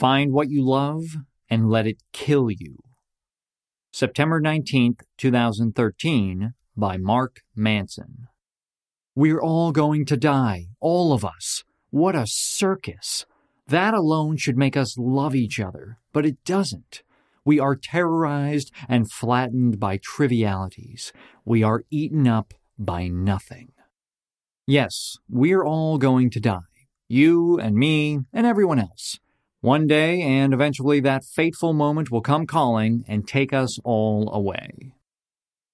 Find what you love and let it kill you. September 19th, 2013, by Mark Manson. We're all going to die, all of us. What a circus. That alone should make us love each other, but it doesn't. We are terrorized and flattened by trivialities. We are eaten up by nothing. Yes, we're all going to die. You and me and everyone else. One day, and eventually that fateful moment will come calling and take us all away.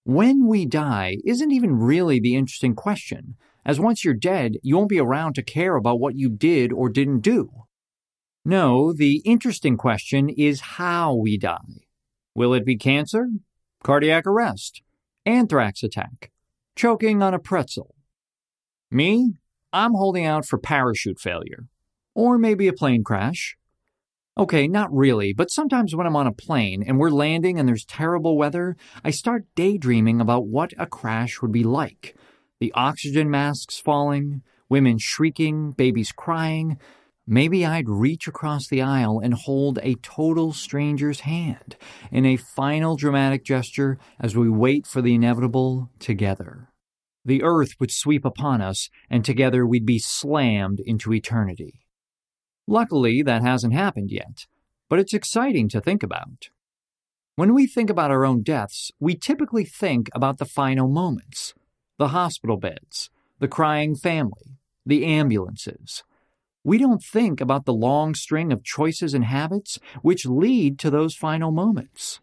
When we die isn't even really the interesting question, as once you're dead, you won't be around to care about what you did or didn't do. No, the interesting question is how we die. Will it be cancer? Cardiac arrest? Anthrax attack? Choking on a pretzel? Me? I'm holding out for parachute failure. Or maybe a plane crash. Okay, not really, but sometimes when I'm on a plane and we're landing and there's terrible weather, I start daydreaming about what a crash would be like. The oxygen masks falling, women shrieking, babies crying. Maybe I'd reach across the aisle and hold a total stranger's hand in a final dramatic gesture as we wait for the inevitable together. The earth would sweep upon us, and together we'd be slammed into eternity. Luckily, that hasn't happened yet, but it's exciting to think about. When we think about our own deaths, we typically think about the final moments the hospital beds, the crying family, the ambulances. We don't think about the long string of choices and habits which lead to those final moments.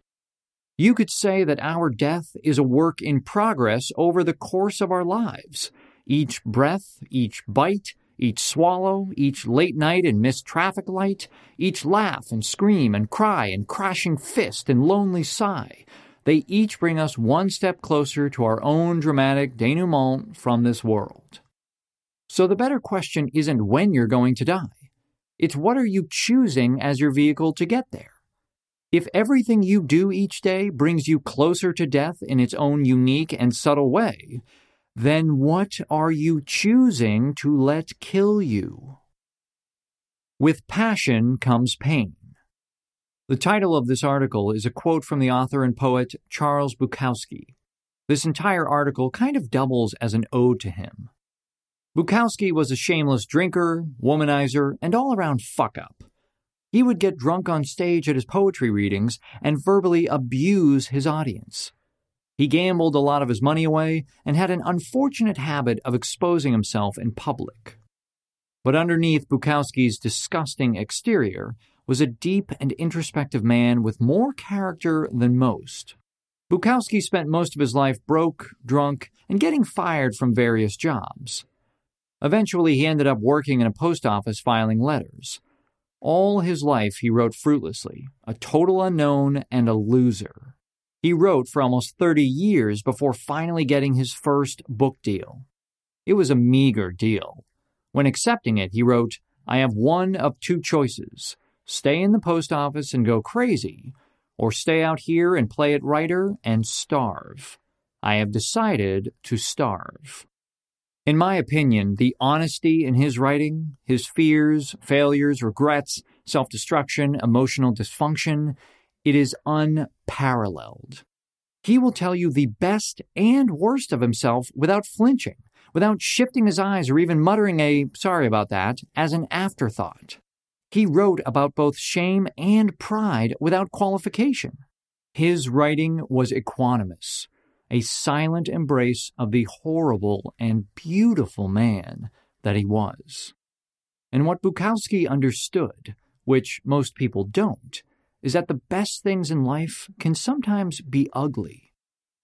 You could say that our death is a work in progress over the course of our lives. Each breath, each bite, each swallow, each late night and missed traffic light, each laugh and scream and cry and crashing fist and lonely sigh, they each bring us one step closer to our own dramatic denouement from this world. So the better question isn't when you're going to die. It's what are you choosing as your vehicle to get there? If everything you do each day brings you closer to death in its own unique and subtle way, then what are you choosing to let kill you? With passion comes pain. The title of this article is a quote from the author and poet Charles Bukowski. This entire article kind of doubles as an ode to him. Bukowski was a shameless drinker, womanizer, and all around fuck up. He would get drunk on stage at his poetry readings and verbally abuse his audience. He gambled a lot of his money away and had an unfortunate habit of exposing himself in public. But underneath Bukowski's disgusting exterior was a deep and introspective man with more character than most. Bukowski spent most of his life broke, drunk, and getting fired from various jobs. Eventually, he ended up working in a post office filing letters. All his life, he wrote fruitlessly, a total unknown and a loser. He wrote for almost 30 years before finally getting his first book deal. It was a meager deal. When accepting it, he wrote, I have one of two choices stay in the post office and go crazy, or stay out here and play at writer and starve. I have decided to starve. In my opinion, the honesty in his writing, his fears, failures, regrets, self destruction, emotional dysfunction, it is unparalleled. He will tell you the best and worst of himself without flinching, without shifting his eyes or even muttering a sorry about that as an afterthought. He wrote about both shame and pride without qualification. His writing was equanimous, a silent embrace of the horrible and beautiful man that he was. And what Bukowski understood, which most people don't, is that the best things in life can sometimes be ugly.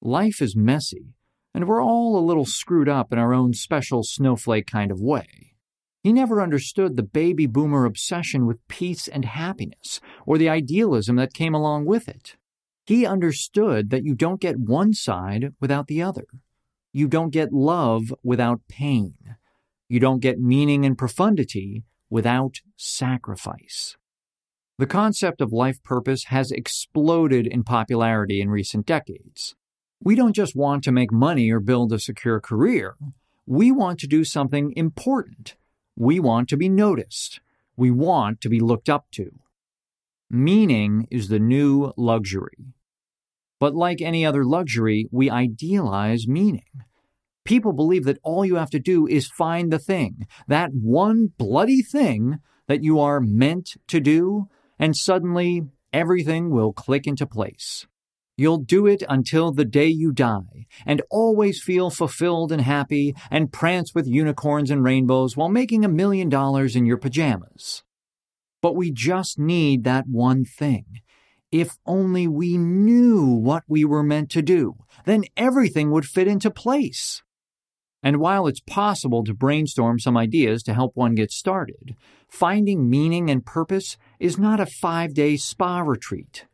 Life is messy, and we're all a little screwed up in our own special snowflake kind of way. He never understood the baby boomer obsession with peace and happiness, or the idealism that came along with it. He understood that you don't get one side without the other. You don't get love without pain. You don't get meaning and profundity without sacrifice. The concept of life purpose has exploded in popularity in recent decades. We don't just want to make money or build a secure career. We want to do something important. We want to be noticed. We want to be looked up to. Meaning is the new luxury. But like any other luxury, we idealize meaning. People believe that all you have to do is find the thing, that one bloody thing that you are meant to do, and suddenly everything will click into place. You'll do it until the day you die, and always feel fulfilled and happy, and prance with unicorns and rainbows while making a million dollars in your pajamas. But we just need that one thing. If only we knew what we were meant to do, then everything would fit into place. And while it's possible to brainstorm some ideas to help one get started, finding meaning and purpose is not a five day spa retreat.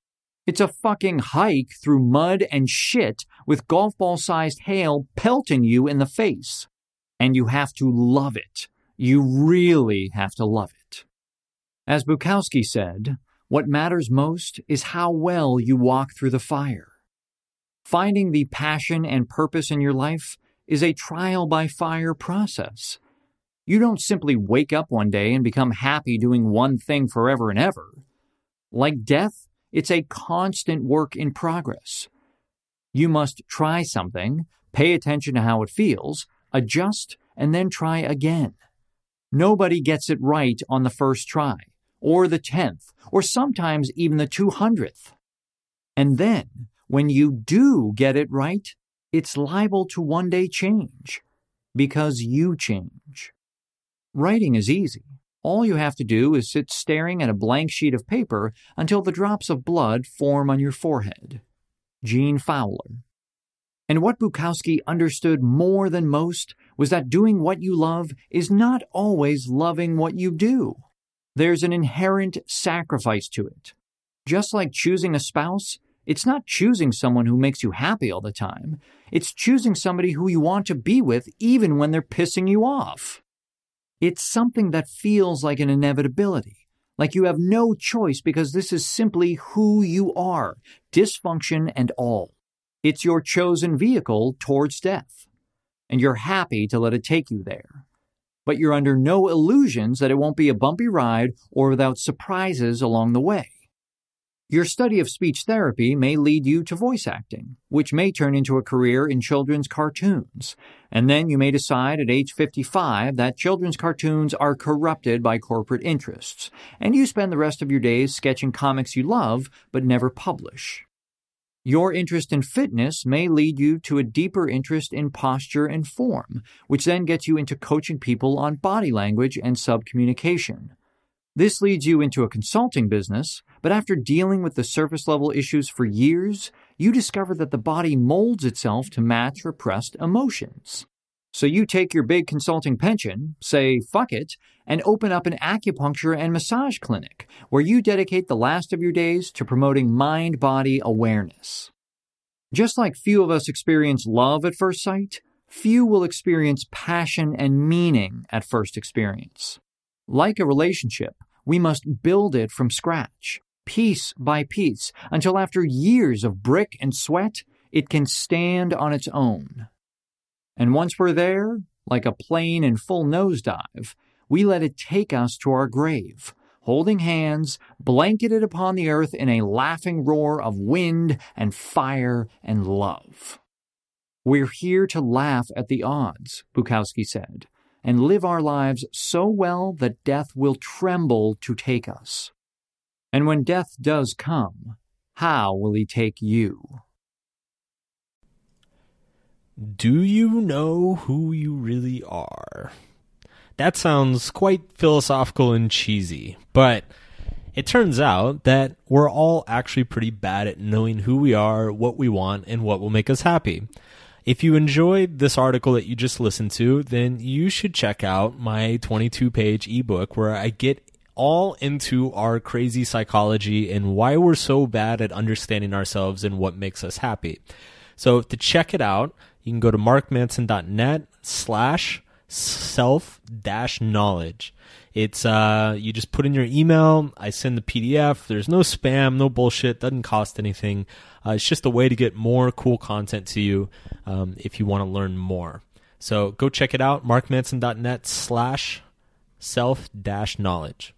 It's a fucking hike through mud and shit with golf ball sized hail pelting you in the face. And you have to love it. You really have to love it. As Bukowski said, what matters most is how well you walk through the fire. Finding the passion and purpose in your life is a trial by fire process. You don't simply wake up one day and become happy doing one thing forever and ever. Like death, it's a constant work in progress. You must try something, pay attention to how it feels, adjust, and then try again. Nobody gets it right on the first try or the 10th, or sometimes even the 200th. And then, when you do get it right, it's liable to one day change because you change. Writing is easy. All you have to do is sit staring at a blank sheet of paper until the drops of blood form on your forehead. Gene Fowler. And what Bukowski understood more than most was that doing what you love is not always loving what you do. There's an inherent sacrifice to it. Just like choosing a spouse, it's not choosing someone who makes you happy all the time. It's choosing somebody who you want to be with even when they're pissing you off. It's something that feels like an inevitability, like you have no choice because this is simply who you are, dysfunction and all. It's your chosen vehicle towards death, and you're happy to let it take you there but you're under no illusions that it won't be a bumpy ride or without surprises along the way. Your study of speech therapy may lead you to voice acting, which may turn into a career in children's cartoons. And then you may decide at age 55 that children's cartoons are corrupted by corporate interests, and you spend the rest of your days sketching comics you love but never publish. Your interest in fitness may lead you to a deeper interest in posture and form, which then gets you into coaching people on body language and subcommunication. This leads you into a consulting business, but after dealing with the surface level issues for years, you discover that the body molds itself to match repressed emotions. So you take your big consulting pension, say fuck it, and open up an acupuncture and massage clinic where you dedicate the last of your days to promoting mind body awareness. Just like few of us experience love at first sight, few will experience passion and meaning at first experience. Like a relationship, we must build it from scratch, piece by piece, until after years of brick and sweat, it can stand on its own. And once we're there, like a plane in full nosedive, we let it take us to our grave, holding hands, blanketed upon the earth in a laughing roar of wind and fire and love. We're here to laugh at the odds, Bukowski said, and live our lives so well that death will tremble to take us. And when death does come, how will he take you? Do you know who you really are? That sounds quite philosophical and cheesy, but it turns out that we're all actually pretty bad at knowing who we are, what we want, and what will make us happy. If you enjoyed this article that you just listened to, then you should check out my 22 page ebook where I get all into our crazy psychology and why we're so bad at understanding ourselves and what makes us happy. So to check it out, you can go to markmanson.net slash self dash knowledge. It's uh you just put in your email, I send the PDF. There's no spam, no bullshit, doesn't cost anything. Uh, it's just a way to get more cool content to you um, if you want to learn more. So go check it out, markmanson.net slash self dash knowledge.